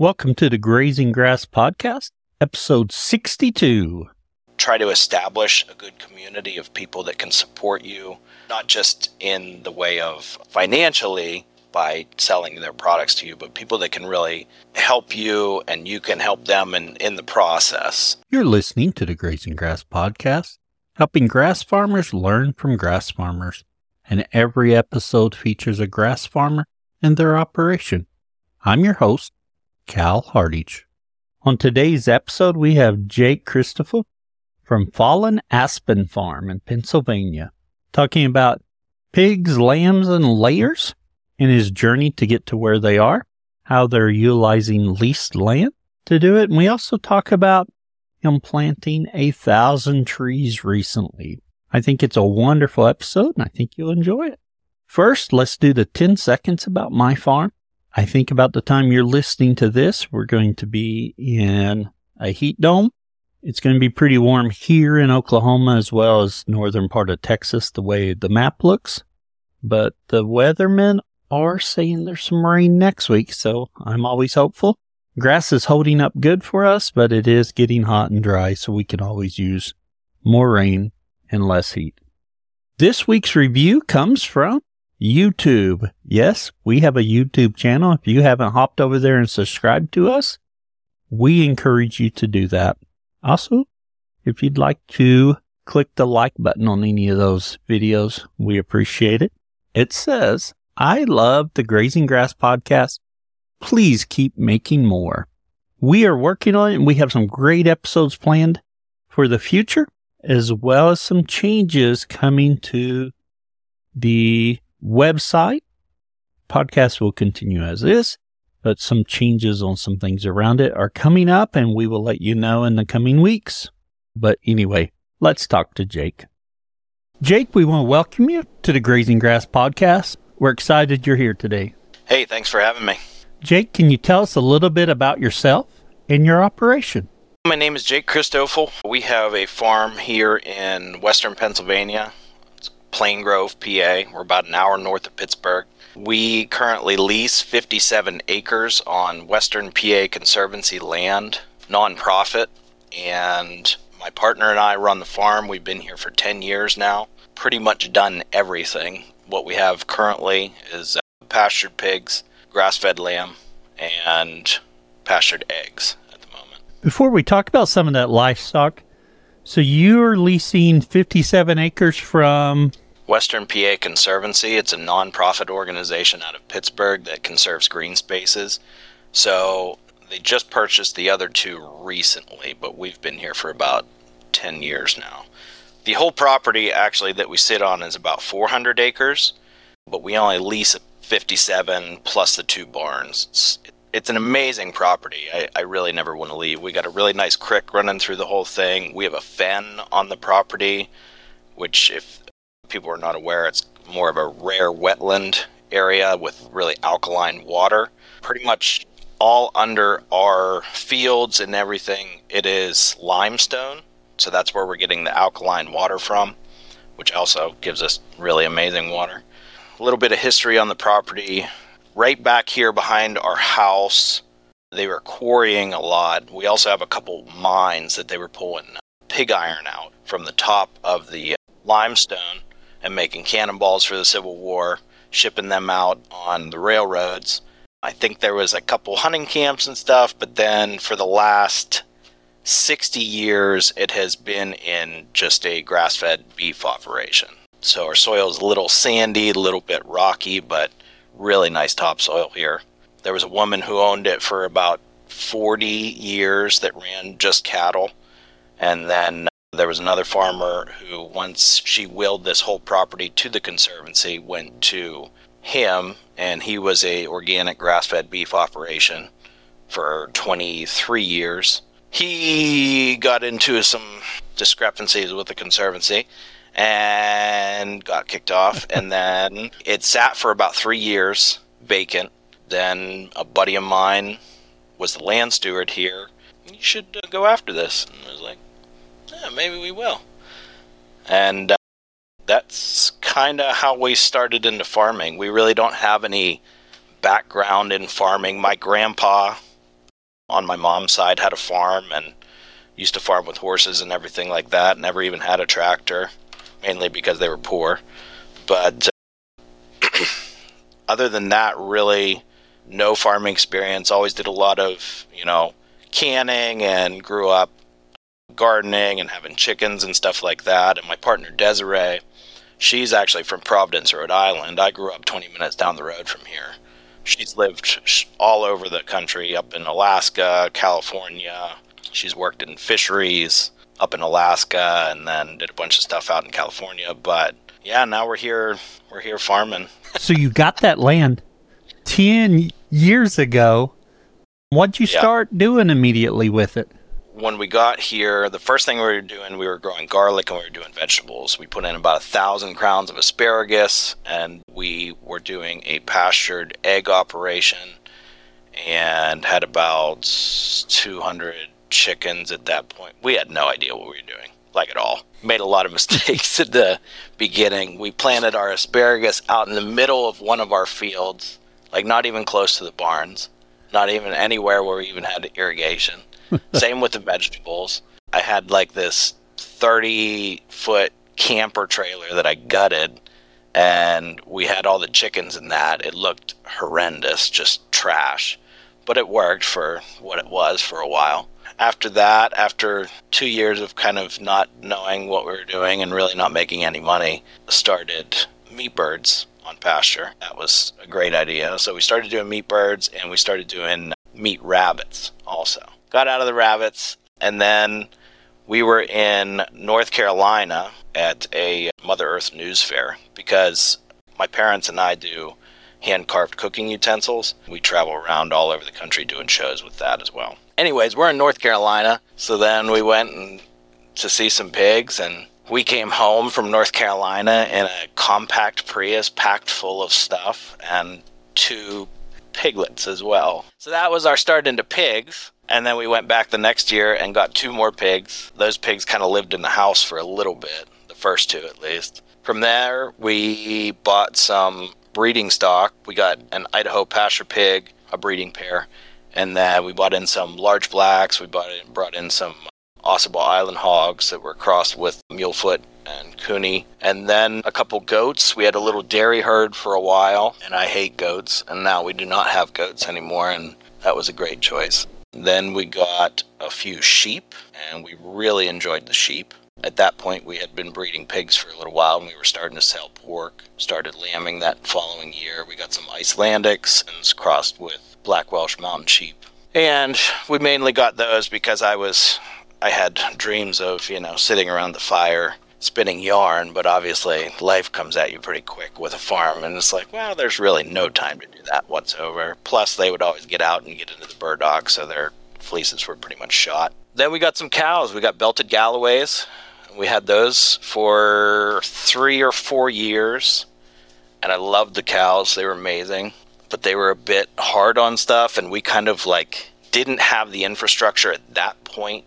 Welcome to the Grazing Grass Podcast, episode 62. Try to establish a good community of people that can support you, not just in the way of financially by selling their products to you, but people that can really help you and you can help them in, in the process. You're listening to the Grazing Grass Podcast, helping grass farmers learn from grass farmers. And every episode features a grass farmer and their operation. I'm your host, Cal Hardage. On today's episode, we have Jake Kristophel from Fallen Aspen Farm in Pennsylvania, talking about pigs, lambs, and layers in his journey to get to where they are, how they're utilizing leased land to do it. And we also talk about him planting a thousand trees recently. I think it's a wonderful episode and I think you'll enjoy it. First, let's do the 10 seconds about my farm. I think about the time you're listening to this, we're going to be in a heat dome. It's going to be pretty warm here in Oklahoma as well as northern part of Texas, the way the map looks. But the weathermen are saying there's some rain next week, so I'm always hopeful. Grass is holding up good for us, but it is getting hot and dry, so we can always use more rain and less heat. This week's review comes from YouTube. Yes, we have a YouTube channel. If you haven't hopped over there and subscribed to us, we encourage you to do that. Also, if you'd like to click the like button on any of those videos, we appreciate it. It says, I love the Grazing Grass podcast. Please keep making more. We are working on it and we have some great episodes planned for the future, as well as some changes coming to the website. Podcast will continue as is, but some changes on some things around it are coming up and we will let you know in the coming weeks. But anyway, let's talk to Jake. Jake, we want to welcome you to the Grazing Grass podcast. We're excited you're here today. Hey, thanks for having me. Jake, can you tell us a little bit about yourself and your operation? My name is Jake Kristophel. We have a farm here in western Pennsylvania. Plain Grove, PA. We're about an hour north of Pittsburgh. We currently lease 57 acres on Western PA Conservancy land, nonprofit, and my partner and I run the farm. We've been here for 10 years now. Pretty much done everything. What we have currently is uh, pastured pigs, grass fed lamb, and pastured eggs at the moment. Before we talk about some of that livestock, so you're leasing 57 acres from Western PA Conservancy. It's a nonprofit organization out of Pittsburgh that conserves green spaces. So they just purchased the other two recently, but we've been here for about 10 years now. The whole property actually that we sit on is about 400 acres, but we only lease 57 plus the two barns. It's, it's an amazing property. I, I really never want to leave. We got a really nice creek running through the whole thing. We have a fen on the property, which, if people are not aware, it's more of a rare wetland area with really alkaline water. Pretty much all under our fields and everything, it is limestone. So that's where we're getting the alkaline water from, which also gives us really amazing water. A little bit of history on the property right back here behind our house, they were quarrying a lot. We also have a couple mines that they were pulling pig iron out from the top of the limestone and making cannonballs for the Civil War, shipping them out on the railroads. I think there was a couple hunting camps and stuff, but then for the last 60 years, it has been in just a grass fed beef operation. So our soil is a little sandy, a little bit rocky, but really nice topsoil here. There was a woman who owned it for about 40 years that ran just cattle. And then there was another farmer who, once she willed this whole property to the conservancy, went to him, and he was a organic grass-fed beef operation for 23 years. He got into some discrepancies with the conservancy and got kicked off. and then it sat for about three years vacant. Then a buddy of mine was the land steward here. You should uh, go after this. And I was like, yeah, maybe we will. And uh, that's kind of how we started into farming. We really don't have any background in farming. My grandpa on my mom's side had a farm and used to farm with horses and everything like that. Never even had a tractor, mainly because they were poor. But uh, other than that, really no farming experience. Always did a lot of, you know, canning and grew up gardening and having chickens and stuff like that. And my partner Desiree, she's actually from Providence, Rhode Island. I grew up 20 minutes down the road from here. She's lived all over the country, up in Alaska, California. She's worked in fisheries up in Alaska and then did a bunch of stuff out in California. But yeah, now we're here. We're here farming. so you got that land 10 years ago. What'd you start doing immediately with it? when we got here, the first thing we were doing, we were growing garlic and we were doing vegetables. We put in about a thousand crowns of asparagus, and we were doing a pastured egg operation, and had about 200 chickens at that point. We had no idea what we were doing, like at all. Made a lot of mistakes at the beginning. We planted our asparagus out in the middle of one of our fields, like not even close to the barns, not even anywhere where we even had irrigation same with the vegetables. I had like this 30 foot camper trailer that I gutted, and we had all the chickens in that. It looked horrendous, just trash. But it worked for what it was for a while. After that, after two years of kind of not knowing what we were doing and really not making any money, started meat birds on pasture. That was a great idea. So we started doing meat birds and we started doing meat rabbits also got out of the rabbits, and then we were in North Carolina at a Mother Earth News Fair because my parents and I do hand carved cooking utensils. We travel around all over the country doing shows with that as well. Anyways, we're in North Carolina, so then we went and to see some pigs and we came home from North Carolina in a compact Prius packed full of stuff and two piglets as well. So that was our start into pigs. And then we went back the next year and got two more pigs. Those pigs kind of lived in the house for a little bit, the first two at least. From there, we bought some breeding stock. We got an Idaho pasture pig, a breeding pair, and then we bought in some large blacks. We bought in, brought in some Ossabaw Island hogs that were crossed with Mulefoot and Cooney, and then a couple goats. We had a little dairy herd for a while, and I hate goats, and now we do not have goats anymore, and that was a great choice. Then we got a few sheep, and we really enjoyed the sheep. At that point, we had been breeding pigs for a little while, and we were starting to sell pork. Started lambing that following year. We got some Icelandics and crossed with Black Welsh Mountain sheep. And we mainly got those because I was, I had dreams of, you know, sitting around the fire spinning yarn, but obviously life comes at you pretty quick with a farm, and it's like, well, there's really no time to do that whatsoever. Plus, they would always get out and get into the burdock, so their fleeces were pretty much shot. Then we got some cows. We got belted Galloways. We had those for three or four years, and I loved the cows. They were amazing, but they were a bit hard on stuff, and we kind of like didn't have the infrastructure at that point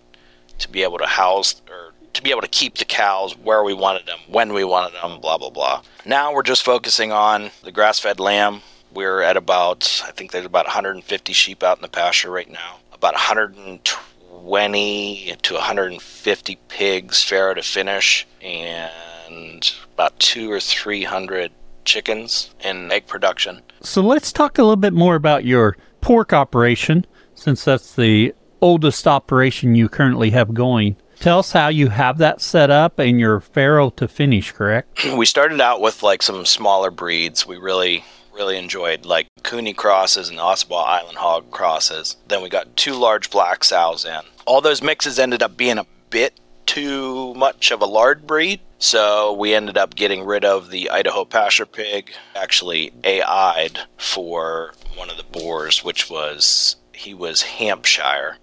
to be able to house or to be able to keep the cows where we wanted them, when we wanted them, blah, blah, blah. Now we're just focusing on the grass fed lamb. We're at about, I think there's about 150 sheep out in the pasture right now, about 120 to 150 pigs, farrow to finish, and about two or 300 chickens in egg production. So let's talk a little bit more about your pork operation, since that's the oldest operation you currently have going. Tell us how you have that set up and your farrow to finish, correct? We started out with like some smaller breeds. We really really enjoyed like Cooney crosses and Ossabaw Island Hog crosses. Then we got two large black sows in. All those mixes ended up being a bit too much of a lard breed, so we ended up getting rid of the Idaho pasture pig. Actually, AI'd for one of the boars, which was he was Hampshire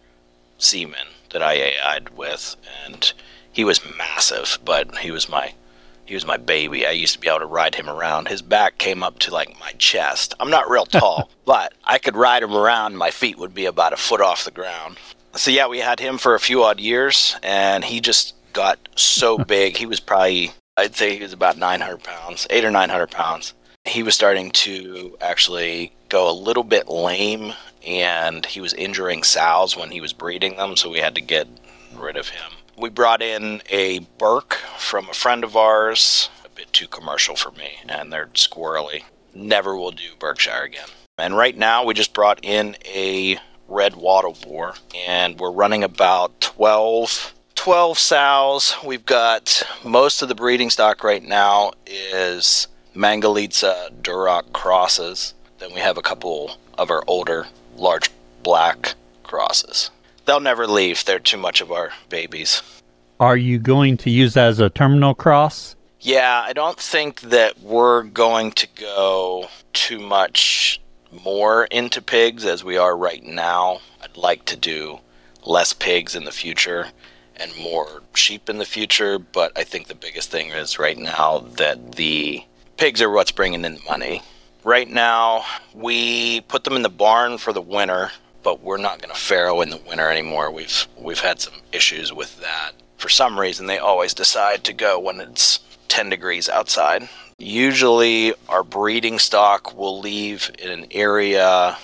semen that I AI'd with, and he was massive, but he was my he was my baby. I used to be able to ride him around. His back came up to like my chest. I'm not real tall, but I could ride him around. My feet would be about a foot off the ground. So yeah, we had him for a few odd years, and he just got so big. He was probably I'd say he was about 900 pounds, eight or 900 pounds. He was starting to actually go a little bit lame and he was injuring sows when he was breeding them, so we had to get rid of him. We brought in a Burke from a friend of ours, a bit too commercial for me, and they're squirrely. Never will do Berkshire again. And right now, we just brought in a red wattle boar, and we're running about 12, 12 sows. We've got most of the breeding stock right now is Mangalitsa Duroc crosses. Then we have a couple of our older, large black crosses. They'll never leave. They're too much of our babies. Are you going to use that as a terminal cross? Yeah, I don't think that we're going to go too much more into pigs as we are right now. I'd like to do less pigs in the future and more sheep in the future, but I think the biggest thing is right now that the pigs are what's bringing in the money. Right now, we put them in the barn for the winter, but we're not going to farrow in the winter anymore. We've we've had some issues with that. For some reason, they always decide to go when it's 10 degrees outside. Usually, our breeding stock will leave in an area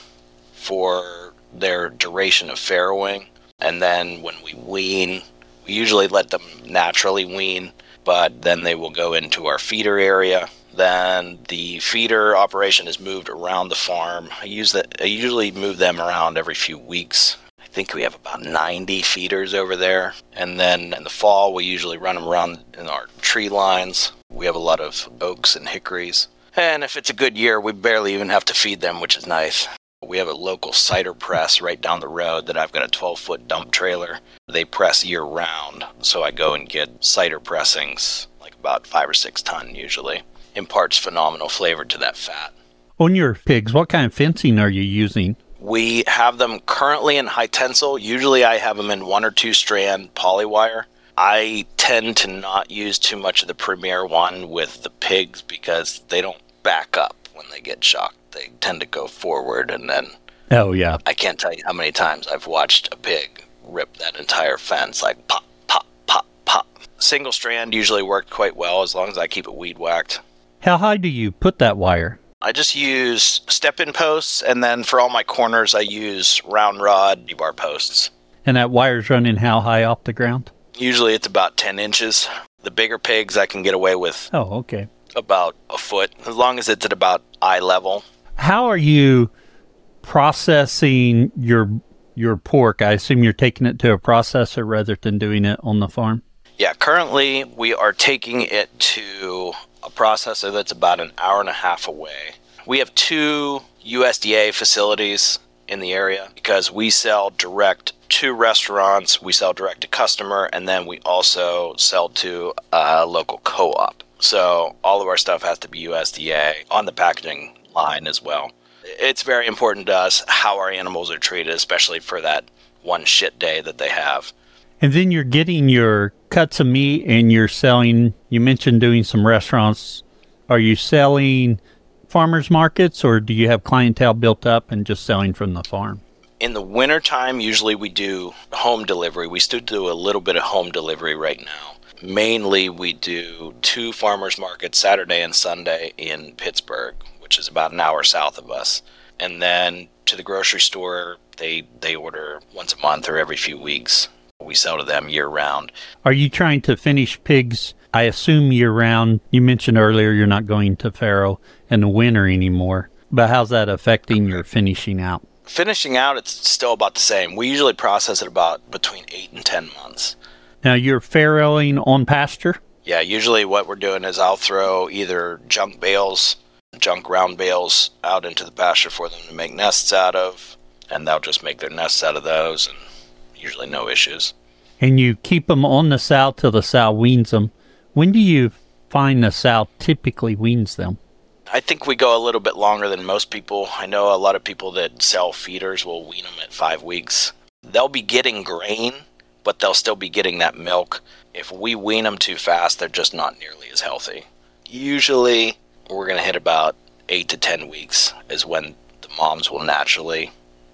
for their duration of farrowing, and then when we wean, we usually let them naturally wean, but then they will go into our feeder area. Then the feeder operation is moved around the farm. I use that. I usually move them around every few weeks. I think we have about 90 feeders over there. And then in the fall, we usually run them around in our tree lines. We have a lot of oaks and hickories. And if it's a good year, we barely even have to feed them, which is nice. We have a local cider press right down the road that I've got a 12 foot dump trailer. They press year round, so I go and get cider pressings, like about five or six ton usually. Imparts phenomenal flavor to that fat. On your pigs, what kind of fencing are you using? We have them currently in high tensile. Usually I have them in one or two strand polywire. I tend to not use too much of the premier one with the pigs because they don't back up when they get shocked. They tend to go forward and then Oh yeah. I can't tell you how many times I've watched a pig rip that entire fence like pop, pop, pop, pop. Single strand usually worked quite well as long as I keep it weed whacked. How high do you put that wire? I just use step in posts and then for all my corners I use round rod bar posts. And that wire's running how high off the ground? Usually it's about 10 inches. The bigger pigs I can get away with Oh, okay. about a foot as long as it's at about eye level. How are you processing your your pork? I assume you're taking it to a processor rather than doing it on the farm. Yeah, currently we are taking it to a processor that's about an hour and a half away. We have two USDA facilities in the area because we sell direct to restaurants, we sell direct to customer, and then we also sell to a local co op. So all of our stuff has to be USDA on the packaging line as well. It's very important to us how our animals are treated, especially for that one shit day that they have. And then you're getting your cuts of meat and you're selling, you mentioned doing some restaurants. Are you selling farmers markets or do you have clientele built up and just selling from the farm? In the wintertime, usually we do home delivery. We still do a little bit of home delivery right now. Mainly, we do two farmers markets Saturday and Sunday in Pittsburgh, which is about an hour south of us. And then to the grocery store, they, they order once a month or every few weeks. We sell to them year round. Are you trying to finish pigs? I assume year round. You mentioned earlier you're not going to farrow in the winter anymore. But how's that affecting your finishing out? Finishing out, it's still about the same. We usually process it about between eight and ten months. Now you're farrowing on pasture? Yeah, usually what we're doing is I'll throw either junk bales, junk round bales out into the pasture for them to make nests out of, and they'll just make their nests out of those, and usually no issues. And you keep them on the sow till the sow weans them. When do you find the sow typically weans them? I think we go a little bit longer than most people. I know a lot of people that sell feeders will wean them at five weeks. They'll be getting grain, but they'll still be getting that milk. If we wean them too fast, they're just not nearly as healthy. Usually, we're going to hit about eight to ten weeks, is when the moms will naturally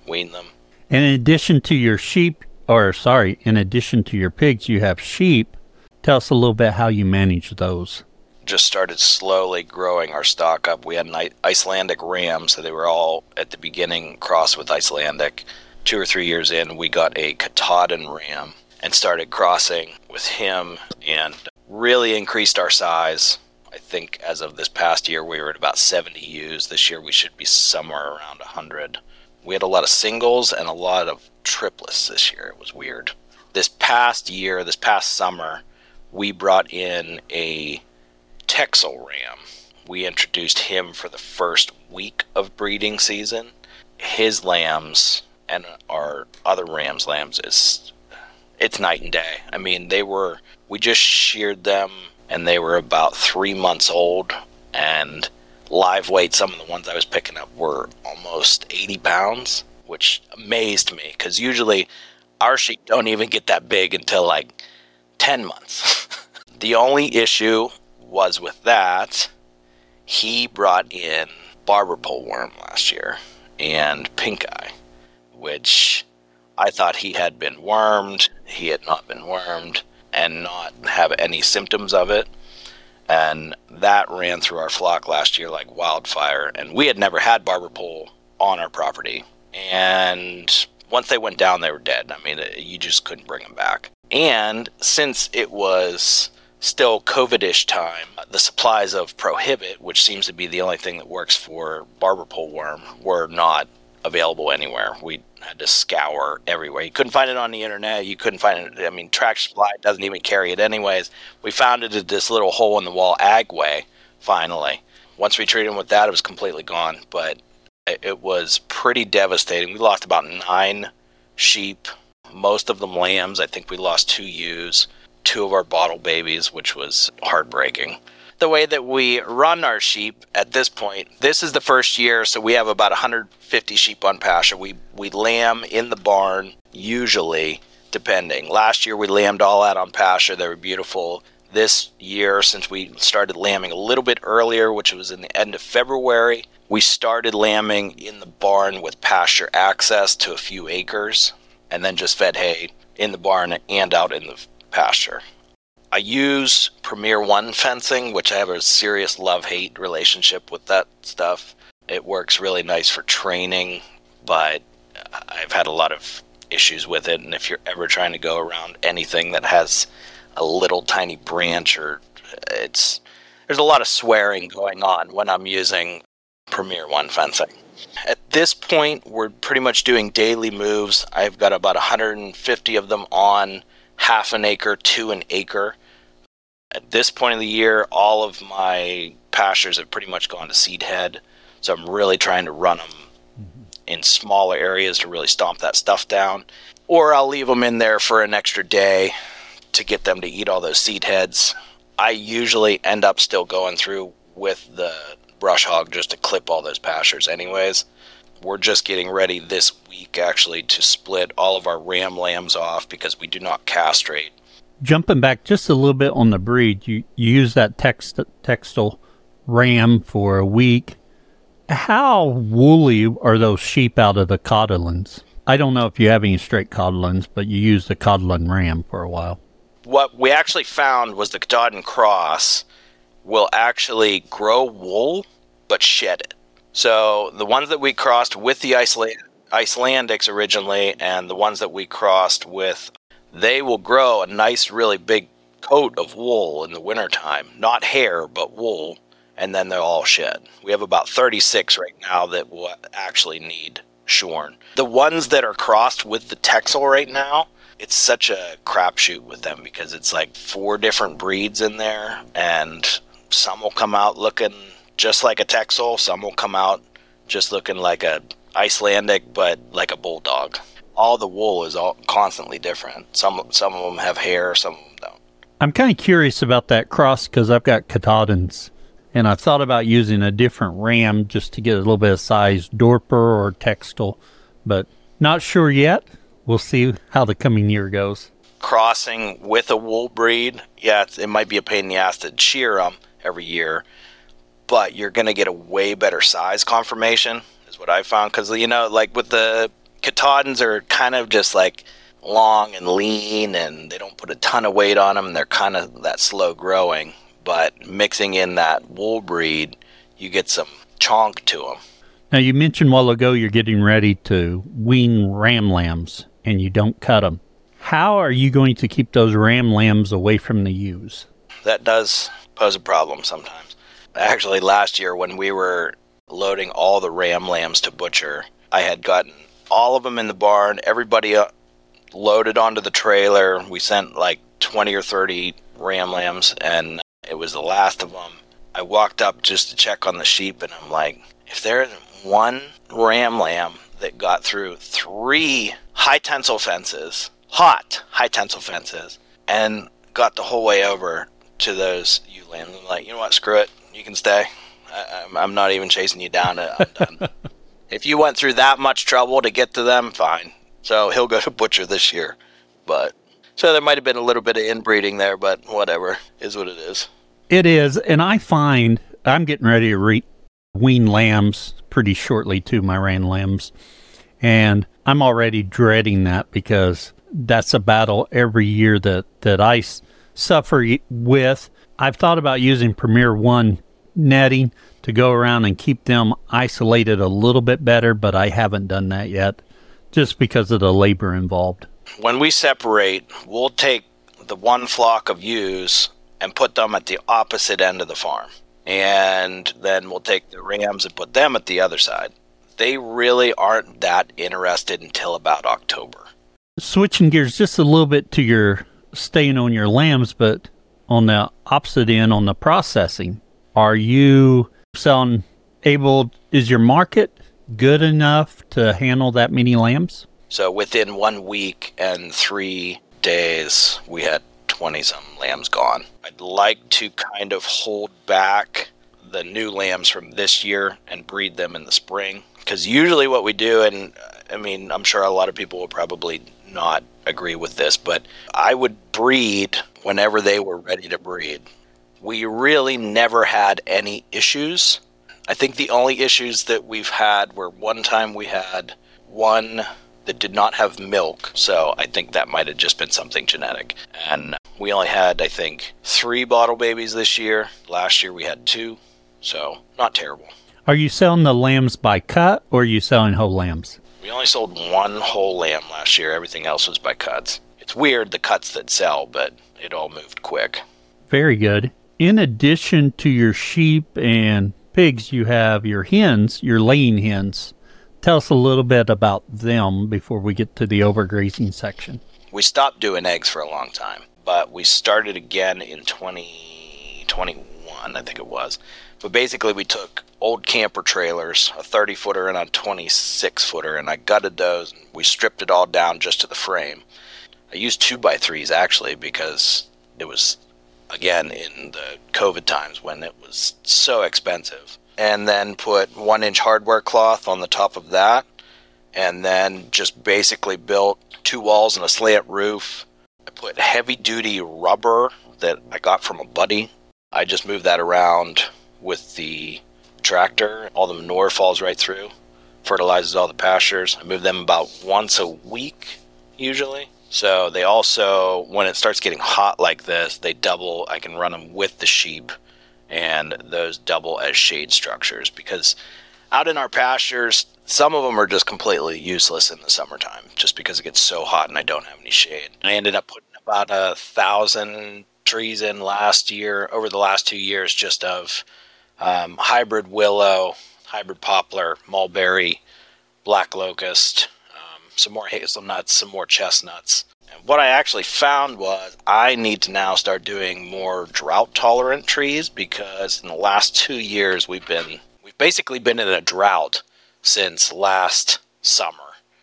wean them. And in addition to your sheep, or sorry, in addition to your pigs, you have sheep. Tell us a little bit how you manage those. just started slowly growing our stock up. We had an Icelandic ram, so they were all at the beginning crossed with Icelandic. Two or three years in, we got a Katahdin ram and started crossing with him and really increased our size. I think as of this past year, we were at about 70 ewes. This year, we should be somewhere around 100. We had a lot of singles and a lot of triplets this year. It was weird. This past year, this past summer, we brought in a Texel ram. We introduced him for the first week of breeding season. His lambs and our other rams' lambs is it's night and day. I mean, they were we just sheared them and they were about three months old and live weight. Some of the ones I was picking up were almost 80 pounds, which amazed me because usually our sheep don't even get that big until like 10 months. the only issue was with that, he brought in barber pole worm last year and pink eye, which I thought he had been wormed. He had not been wormed and not have any symptoms of it. And that ran through our flock last year like wildfire. And we had never had barber pole on our property. And once they went down, they were dead. I mean, you just couldn't bring them back. And since it was still COVID-ish time, the supplies of Prohibit, which seems to be the only thing that works for barber pole worm, were not available anywhere. We had to scour everywhere. You couldn't find it on the internet. You couldn't find it. I mean, Tractor Supply doesn't even carry it anyways. We found it at this little hole in the wall Agway. Finally, once we treated them with that, it was completely gone. But it was pretty devastating. We lost about nine sheep, most of them lambs. I think we lost two ewes two of our bottle babies, which was heartbreaking. The way that we run our sheep at this point, this is the first year, so we have about 150 sheep on pasture. We we lamb in the barn usually, depending. Last year we lambed all out on pasture. They were beautiful. This year, since we started lambing a little bit earlier, which was in the end of February, we started lambing in the barn with pasture access to a few acres, and then just fed hay in the barn and out in the pasture. I use Premier One fencing, which I have a serious love hate relationship with that stuff. It works really nice for training, but I've had a lot of issues with it. And if you're ever trying to go around anything that has a little tiny branch or it's there's a lot of swearing going on when I'm using Premier One fencing. At this point, we're pretty much doing daily moves. I've got about 150 of them on half an acre to an acre. At this point of the year, all of my pastures have pretty much gone to seed head, so I'm really trying to run them mm-hmm. in smaller areas to really stomp that stuff down. Or I'll leave them in there for an extra day to get them to eat all those seed heads. I usually end up still going through with the brush hog just to clip all those pastures, anyways. We're just getting ready this week actually to split all of our ram lambs off because we do not castrate. Jumping back just a little bit on the breed, you, you use that text, Texel ram for a week. How woolly are those sheep out of the Katahdins? I don't know if you have any straight Katahdins, but you use the Katahdin ram for a while. What we actually found was the Katahdin cross will actually grow wool but shed it. So the ones that we crossed with the Iceland, Icelandics originally, and the ones that we crossed with, they will grow a nice, really big coat of wool in the wintertime. Not hair, but wool. And then they'll all shed. We have about 36 right now that will actually need shorn. The ones that are crossed with the Texel right now, it's such a crapshoot with them because it's like four different breeds in there, and some will come out looking just like a Texel. Some will come out just looking like a Icelandic, but like a bulldog. All the wool is all constantly different. Some some of them have hair, some of them don't. I'm kind of curious about that cross because I've got Katahdins, and I've thought about using a different ram just to get a little bit of size, Dorper or Texel, but not sure yet. We'll see how the coming year goes. Crossing with a wool breed, yeah, it might be a pain in the ass to shear them every year but you're going to get a way better size conformation is what I found because you know like with the Katahdins are kind of just like long and lean and they don't put a ton of weight on them they're kind of that slow growing but mixing in that wool breed, you get some chonk to them. Now, you mentioned a while ago you're getting ready to wean ram lambs and you don't cut them. How are you going to keep those ram lambs away from the ewes? That does pose a problem sometimes. Actually, last year when we were loading all the ram lambs to butcher, I had gotten all of them in the barn, everybody uh, loaded onto the trailer. We sent like 20 or 30 ram lambs, and it was the last of them. I walked up just to check on the sheep, and I'm like, if there isn't one ram lamb that got through three high tensile fences, hot high tensile fences, and got the whole way over to those ewe lambs, I'm like, you know what, screw it, you can stay. I, I'm not even chasing you down. I'm done. if you went through that much trouble to get to them, fine. So he'll go to butcher this year, but so there might have been a little bit of inbreeding there, but whatever is what it is. It is, and I find I'm getting ready to re- wean lambs pretty shortly too, my ran lambs, and I'm already dreading that because that's a battle every year that that I suffer with. I've thought about using Premier One netting to go around and keep them isolated a little bit better, but I haven't done that yet just because of the labor involved. When we separate, we'll take the one flock of ewes and put them at the opposite end of the farm. And then we'll take the rams and put them at the other side. They really aren't that interested until about October. Switching gears just a little bit to your staying on your lambs, but on the opposite end, on the processing, are you selling able? Is your market good enough to handle that many lambs? So within one week and three days, we had 20 some lambs gone. I'd like to kind of hold back the new lambs from this year and breed them in the spring. Because usually what we do, and I mean, I'm sure a lot of people will probably not agree with this, but I would breed whenever they were ready to breed. We really never had any issues. I think the only issues that we've had were one time we had one that did not have milk, so I think that might have just been something genetic. And we only had, I think, three bottle babies this year. Last year we had two, so not terrible. Are you selling the lambs by cut or are you selling whole lambs? We only sold one whole lamb last year. Everything else was by cuts. It's weird the cuts that sell, but it all moved quick. Very good. In addition to your sheep and pigs, you have your hens, your laying hens. Tell us a little bit about them before we get to the overgrazing section. We stopped doing eggs for a long time, but we started again in 2021, I think it was. But basically, we took old camper trailers, a 30 footer and a 26 footer, and I gutted those and we stripped it all down just to the frame. I used 2 by 3s actually because it was, again, in the COVID times when it was so expensive. And then put 1 inch hardware cloth on the top of that, and then just basically built two walls and a slant roof. I put heavy duty rubber that I got from a buddy. I just moved that around with the tractor. All the manure falls right through, fertilizes all the pastures. I move them about once a week, usually. So they also, when it starts getting hot like this, they double. I can run them with the sheep, and those double as shade structures because out in our pastures, some of them are just completely useless in the summertime just because it gets so hot and I don't have any shade. I ended up putting about a thousand trees in last year, over the last two years, just of um, hybrid willow, hybrid poplar, mulberry, black locust, um, some more hazelnuts, some more chestnuts. And what I actually found was I need to now start doing more drought tolerant trees because in the last two years we've been we've basically been in a drought since last summer.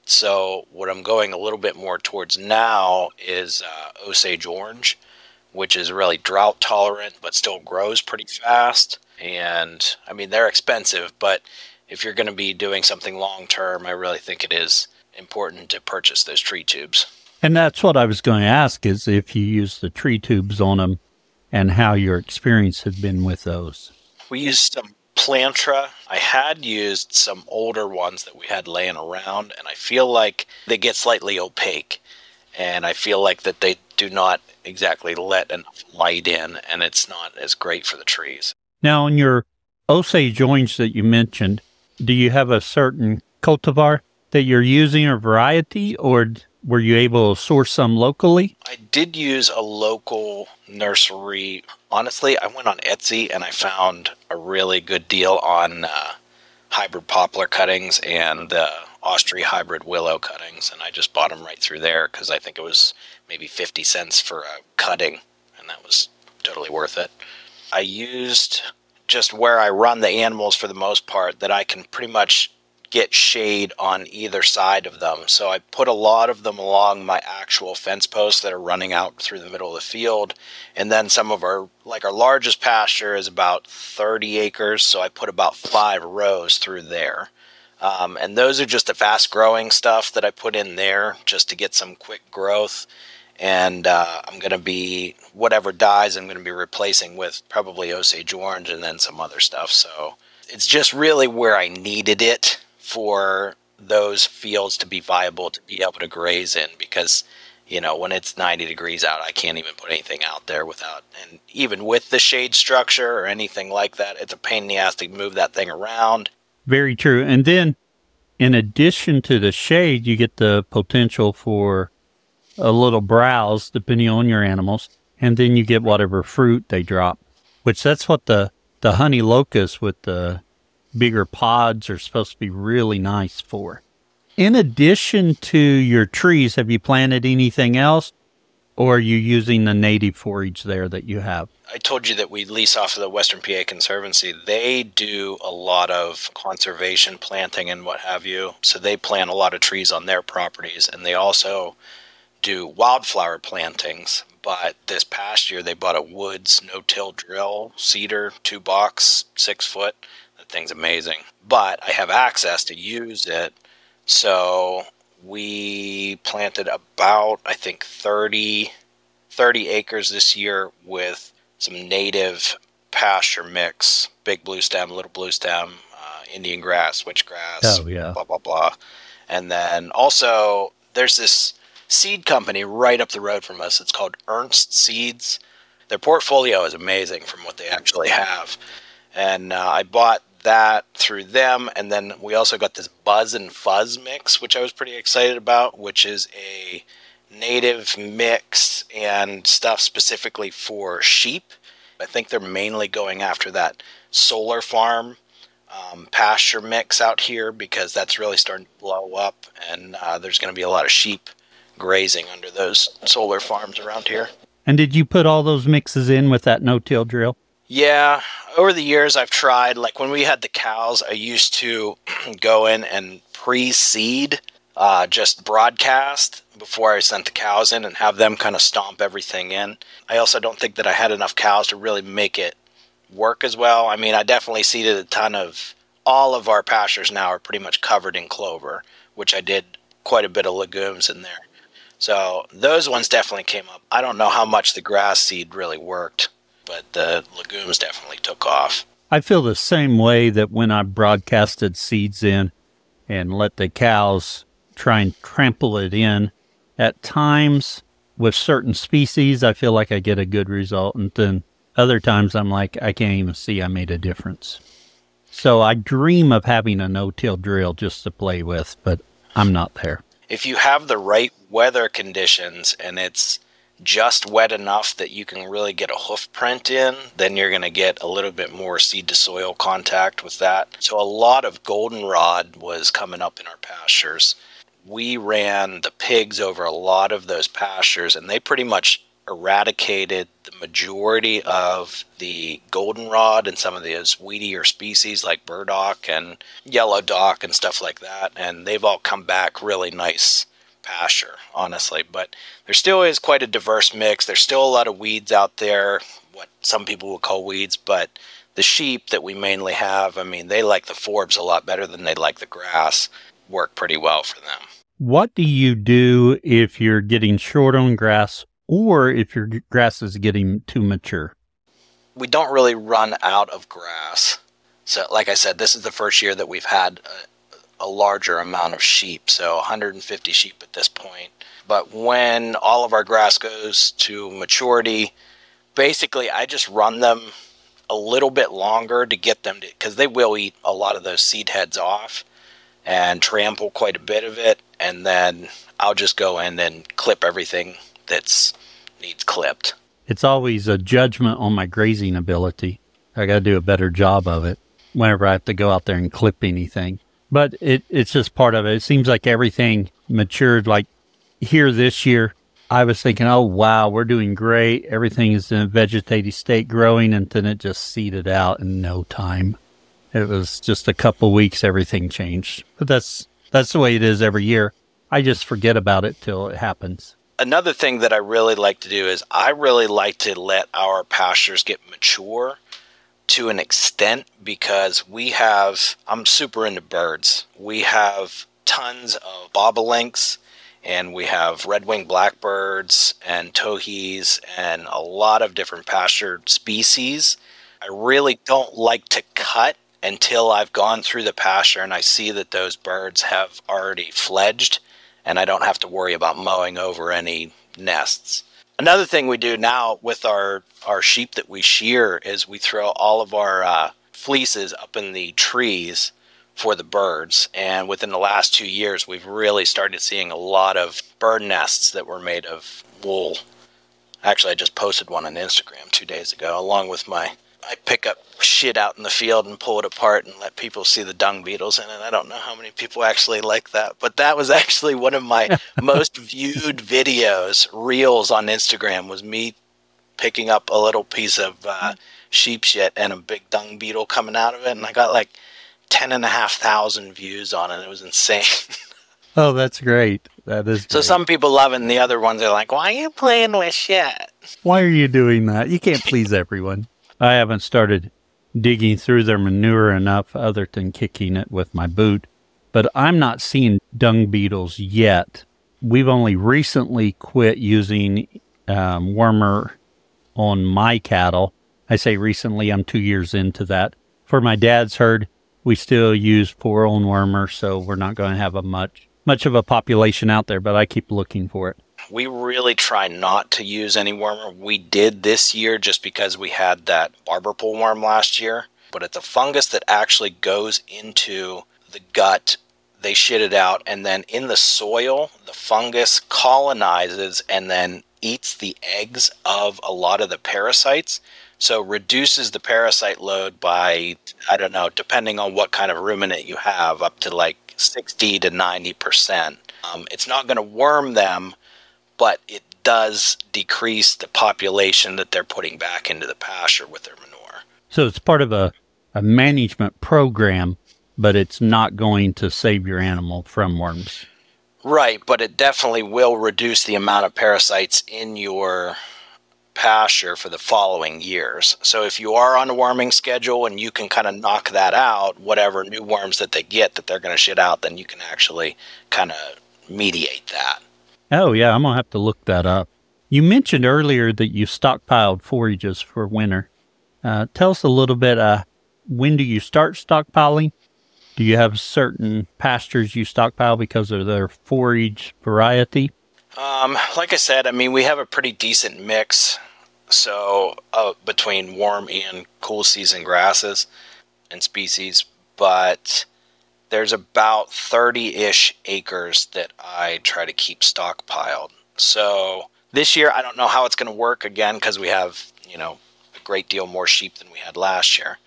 So what I'm going a little bit more towards now is uh, Osage orange, which is really drought tolerant but still grows pretty fast. And I mean they're expensive, but if you're going to be doing something long term, I really think it is important to purchase those tree tubes. And that's what I was going to ask is if you use the tree tubes on them and how your experience has been with those. We used some Plantra. I had used some older ones that we had laying around, and I feel like they get slightly opaque. And I feel like that they do not exactly let enough light in, and it's not as great for the trees. Now, on your Osage orange that you mentioned, do you have a certain cultivar that you're using or variety, or were you able to source some locally? I did use a local nursery. Honestly, I went on Etsy and I found a really good deal on uh, hybrid poplar cuttings and uh, Austree hybrid willow cuttings, and I just bought them right through there because I think it was maybe 50 cents for a cutting, and that was totally worth it. I used just where I run the animals for the most part that I can pretty much get shade on either side of them. So I put a lot of them along my actual fence posts that are running out through the middle of the field. And then some of our, like our largest pasture is about 30 acres. So I put about five rows through there. Um, and those are just the fast growing stuff that I put in there just to get some quick growth. And uh, I'm going to be, whatever dies, I'm going to be replacing with probably Osage Orange and then some other stuff. So it's just really where I needed it for those fields to be viable to be able to graze in because you know when it's 90 degrees out i can't even put anything out there without and even with the shade structure or anything like that it's a pain in the ass to move that thing around very true and then in addition to the shade you get the potential for a little browse depending on your animals and then you get whatever fruit they drop which that's what the the honey locust with the bigger pods are supposed to be really nice for. In addition to your trees, have you planted anything else? Or are you using the native forage there that you have? I told you that we lease off of the Western PA Conservancy. They do a lot of conservation planting and what have you. So they plant a lot of trees on their properties and they also do wildflower plantings. But this past year, they bought a woods no till drill, seeder, two box, six foot That thing's amazing. But I have access to use it. So we planted about, I think, 30, 30 acres this year with some native pasture mix big blue stem, little blue stem, uh, Indian grass, switchgrass, oh, yeah. blah, blah, blah. And then also, there's this seed company right up the road from us. It's called Ernst Seeds. Their portfolio is amazing from what they actually have. And uh, I bought that through them. And then we also got this Buzz and Fuzz mix, which I was pretty excited about, which is a native mix and stuff specifically for sheep. I think they're mainly going after that solar farm um, pasture mix out here because that's really starting to blow up, and uh, there's going to be a lot of sheep grazing under those solar farms around here. And did you put all those mixes in with that no-till drill? Yeah, over the years I've tried. Like when we had the cows, I used to go in and pre-seed, uh, just broadcast before I sent the cows in and have them kind of stomp everything in. I also don't think that I had enough cows to really make it work as well. I mean, I definitely seeded a ton of. All of our pastures now are pretty much covered in clover, which I did quite a bit of legumes in there. So those ones definitely came up. I don't know how much the grass seed really worked but the legumes definitely took off. I feel the same way that when I broadcasted seeds in and let the cows try and trample it in, at times with certain species, I feel like I get a good result. And then other times I'm like, I can't even see I made a difference. So I dream of having a no till drill just to play with, but I'm not there. If you have the right weather conditions and it's just wet enough that you can really get a hoof print in, then you're going to get a little bit more seed to soil contact with that. So a lot of goldenrod was coming up in our pastures. We ran the pigs over a lot of those pastures and they pretty much eradicated the majority of the goldenrod and some of those weedier species like burdock and yellow dock and stuff like that and they've all come back really nice pasture, honestly. But there still is quite a diverse mix. There's still a lot of weeds out there, what some people would call weeds, but the sheep that we mainly have, I mean, they like the forbs a lot better than they like the grass. Work pretty well for them. What do you do if you're getting short on grass or if your grass is getting too mature? We don't really run out of grass. So, like I said, this is the first year that we've had uh, a larger amount of sheep, so 150 sheep at this point. But when all of our grass goes to maturity, basically I just run them a little bit longer to get them to, because they will eat a lot of those seed heads off and trample quite a bit of it. And then I'll just go in and clip everything that's needs clipped. It's always a judgment on my grazing ability. I got to do a better job of it whenever I have to go out there and clip anything. But it, it's just part of it. It seems like everything matured. Like here this year, I was thinking, oh, wow, we're doing great. Everything is in a vegetative state growing. And then it just seeded out in no time. It was just a couple weeks, everything changed. But that's, that's the way it is every year. I just forget about it till it happens. Another thing that I really like to do is I really like to let our pastures get mature to an extent because we have, I'm super into birds. We have tons of bobolinks and we have red-winged blackbirds and towhees and a lot of different pastured species. I really don't like to cut until I've gone through the pasture and I see that those birds have already fledged and I don't have to worry about mowing over any nests. Another thing we do now with our, our sheep that we shear is we throw all of our uh, fleeces up in the trees for the birds. And within the last two years, we've really started seeing a lot of bird nests that were made of wool. Actually, I just posted one on Instagram two days ago, along with my I pick up shit out in the field and pull it apart and let people see the dung beetles in it. I don't know how many people actually like that, but that was actually one of my most viewed videos, reels on Instagram, was me picking up a little piece of uh, sheep shit and a big dung beetle coming out of it, and I got like ten and a half thousand views on it. It was insane. oh, that's great. That is. So great. some people love it, and the other ones are like, "Why are you playing with shit? Why are you doing that? You can't please everyone." I haven't started digging through their manure enough other than kicking it with my boot, but I'm not seeing dung beetles yet. We've only recently quit using um, wormer on my cattle. I say recently, I'm two years into that. For my dad's herd, we still use poor on wormer, so we're not going to have a much much of a population out there, but I keep looking for it we really try not to use any wormer. We did this year just because we had that barber pole worm last year, but it's a fungus that actually goes into the gut. They shit it out, and then in the soil, the fungus colonizes and then eats the eggs of a lot of the parasites. So reduces the parasite load by I don't know, depending on what kind of ruminant you have, up to like sixty to ninety percent. Um, it's not going to worm them, but it does decrease the population that they're putting back into the pasture with their manure. So it's part of a, a management program, but it's not going to save your animal from worms. Right, but it definitely will reduce the amount of parasites in your pasture for the following years. So if you are on a worming schedule and you can kind of knock that out, whatever new worms that they get that they're going to shit out, then you can actually kind of mediate that. Oh, yeah, I'm going to have to look that up. You mentioned earlier that you stockpiled forages for winter. Uh, tell us a little bit. Uh, when do you start stockpiling? Do you have certain pastures you stockpile because of their forage variety? Um, like I said, I mean, we have a pretty decent mix. So uh, between warm and cool season grasses and species, but there's about 30 ish acres that I try to keep stockpiled. So this year, I don't know how it's going to work again because we have, you know, a great deal more sheep than we had last year.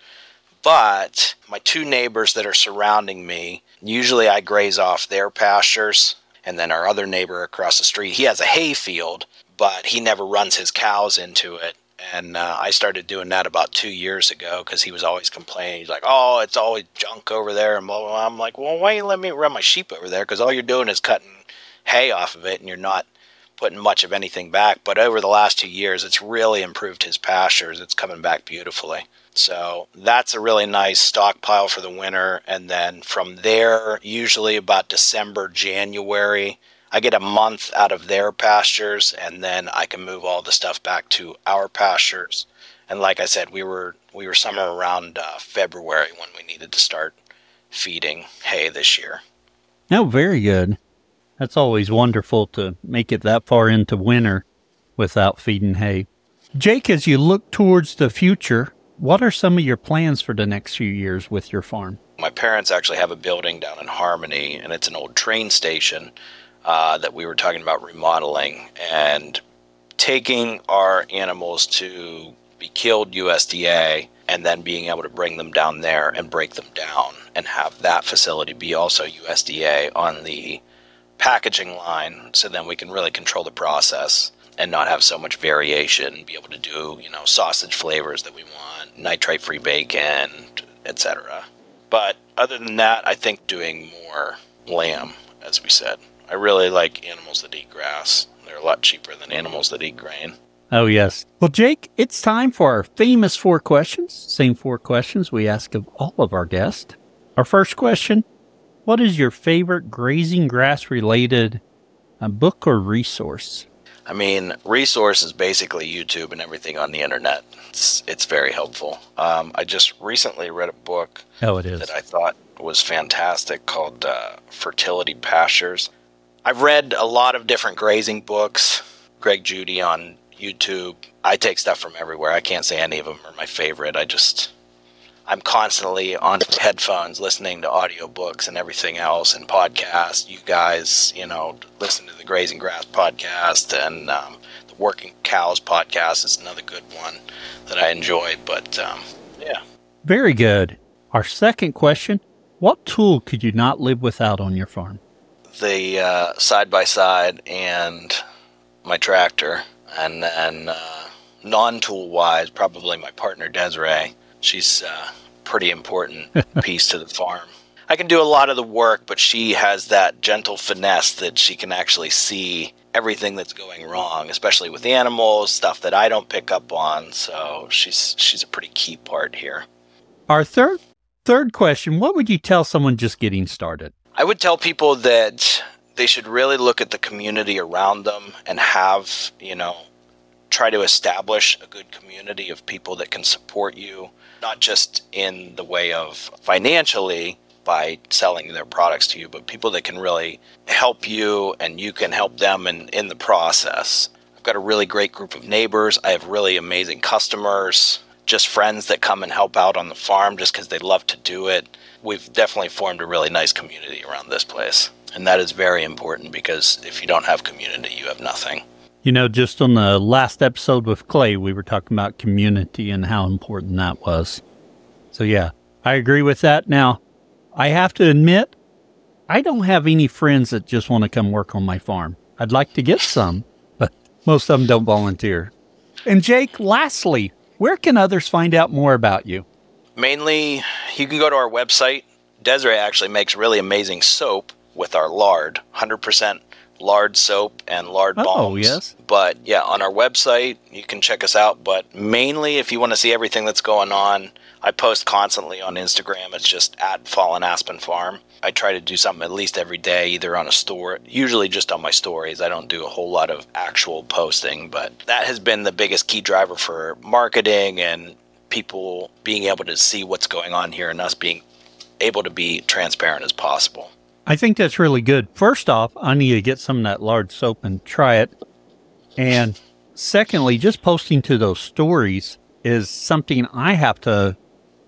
But my two neighbors that are surrounding me, usually I graze off their pastures. And then our other neighbor across the street, he has a hay field, but he never runs his cows into it and uh, I started doing that about two years ago because he was always complaining. He's like, "Oh, it's always junk over there," and blah blah. blah. I'm like, "Well, why you let me run my sheep over there? Because all you're doing is cutting hay off of it, and you're not putting much of anything back." But over the last two years, it's really improved his pastures. It's coming back beautifully. So that's a really nice stockpile for the winter, and then from there, usually about December, January I get a month out of their pastures, and then I can move all the stuff back to our pastures. And like I said, we were we were somewhere around uh, February when we needed to start feeding hay this year. No, very good. That's always wonderful to make it that far into winter without feeding hay. Jake, as you look towards the future, what are some of your plans for the next few years with your farm? My parents actually have a building down in Harmony, and it's an old train station uh, that we were talking about remodeling and taking our animals to be killed USDA and then being able to bring them down there and break them down and have that facility be also USDA on the packaging line so then we can really control the process and not have so much variation be able to do you know sausage flavors that we want nitrate free bacon etc but other than that i think doing more lamb as we said i really like animals that eat grass they're a lot cheaper than animals that eat grain Oh, yes. Well, Jake, it's time for our famous four questions. Same four questions we ask of all of our guests. Our first question What is your favorite grazing grass related uh, book or resource? I mean, resource is basically YouTube and everything on the internet. It's, it's very helpful. Um, I just recently read a book oh, it is. that I thought was fantastic called uh, Fertility Pastures. I've read a lot of different grazing books. Greg Judy on YouTube. I take stuff from everywhere. I can't say any of them are my favorite. I just I'm constantly on headphones listening to audiobooks and everything else and podcasts. You guys, you know, listen to the Grazing Grass podcast and um, the Working Cows podcast is another good one that I enjoy. But um, yeah. Very good. Our second question What tool could you not live without on your farm? The side by side and my tractor and then uh, non-tool wise, probably my partner Desiree. She's a uh, pretty important piece to the farm. I can do a lot of the work, but she has that gentle finesse that she can actually see everything that's going wrong, especially with animals, stuff that I don't pick up on. So she's she's a pretty key part here. Our third third question, what would you tell someone just getting started? I would tell people that they should really look at the community around them and have, you know, try to establish a good community of people that can support you, not just in the way of financially by selling their products to you, but people that can really help you and you can help them in, in the process. I've got a really great group of neighbors. I have really amazing customers, just friends that come and help out on the farm just because they love to do it. We've definitely formed a really nice community around this place. And that is very important because if you don't have community, you have nothing. You know, just on the last episode with Clay, we were talking about community and how important that was. So, yeah, I agree with that. Now, I have to admit, I don't have any friends that just want to come work on my farm. I'd like to get some, but most of them don't volunteer. And, Jake, lastly, where can others find out more about you? Mainly, you can go to our website. Desiree actually makes really amazing soap with our lard, 100% lard soap and lard oh, balms. Oh, yes. But yeah, on our website, you can check us out. But mainly, if you want to see everything that's going on, I post constantly on Instagram. It's just at Fallen Aspen Farm. I try to do something at least every day, either on a store, usually just on my stories. I don't do a whole lot of actual posting, but that has been the biggest key driver for marketing and people being able to see what's going on here and us being able to be transparent as possible. I think that's really good. First off, I need to get some of that lard soap and try it. And secondly, just posting to those stories is something I have to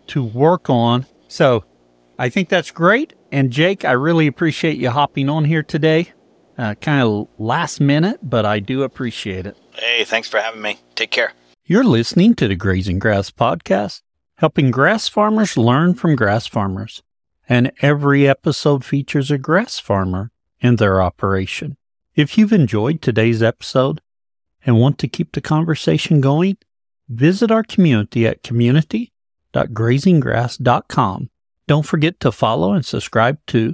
to work on. So I think that's great. And Jake, I really appreciate you hopping on here today. Uh, kind of last minute, but I do appreciate it. Hey, thanks for having me. Take care. You're listening to the Grazing Grass Podcast, helping grass farmers learn from grass farmers and every episode features a grass farmer and their operation. If you've enjoyed today's episode and want to keep the conversation going, visit our community at community.grazinggrass.com. Don't forget to follow and subscribe to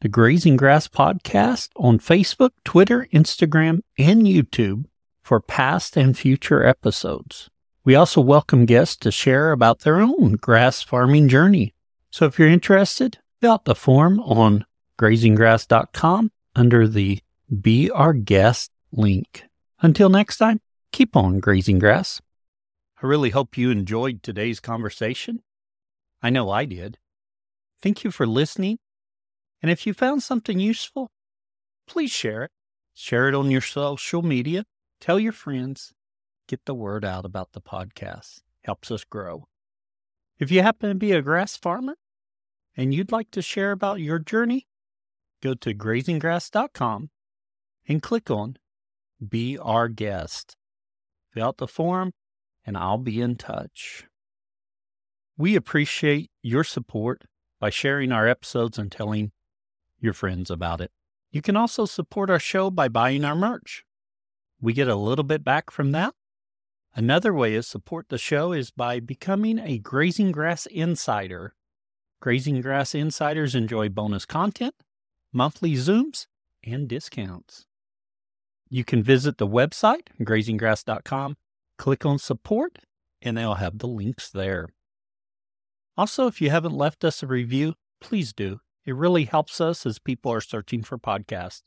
the Grazing Grass Podcast on Facebook, Twitter, Instagram, and YouTube for past and future episodes. We also welcome guests to share about their own grass farming journey so if you're interested, fill out the form on grazinggrass.com under the Be Our Guest link. Until next time, keep on grazing grass. I really hope you enjoyed today's conversation. I know I did. Thank you for listening. And if you found something useful, please share it. Share it on your social media. Tell your friends. Get the word out about the podcast. Helps us grow. If you happen to be a grass farmer and you'd like to share about your journey, go to grazinggrass.com and click on Be Our Guest. Fill out the form and I'll be in touch. We appreciate your support by sharing our episodes and telling your friends about it. You can also support our show by buying our merch. We get a little bit back from that. Another way to support the show is by becoming a Grazing Grass Insider. Grazing Grass Insiders enjoy bonus content, monthly Zooms, and discounts. You can visit the website, grazinggrass.com, click on support, and they'll have the links there. Also, if you haven't left us a review, please do. It really helps us as people are searching for podcasts.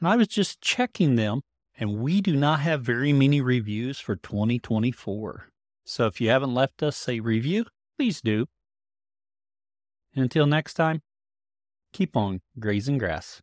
And I was just checking them, and we do not have very many reviews for 2024. So if you haven't left us a review, please do. And until next time, keep on grazing grass.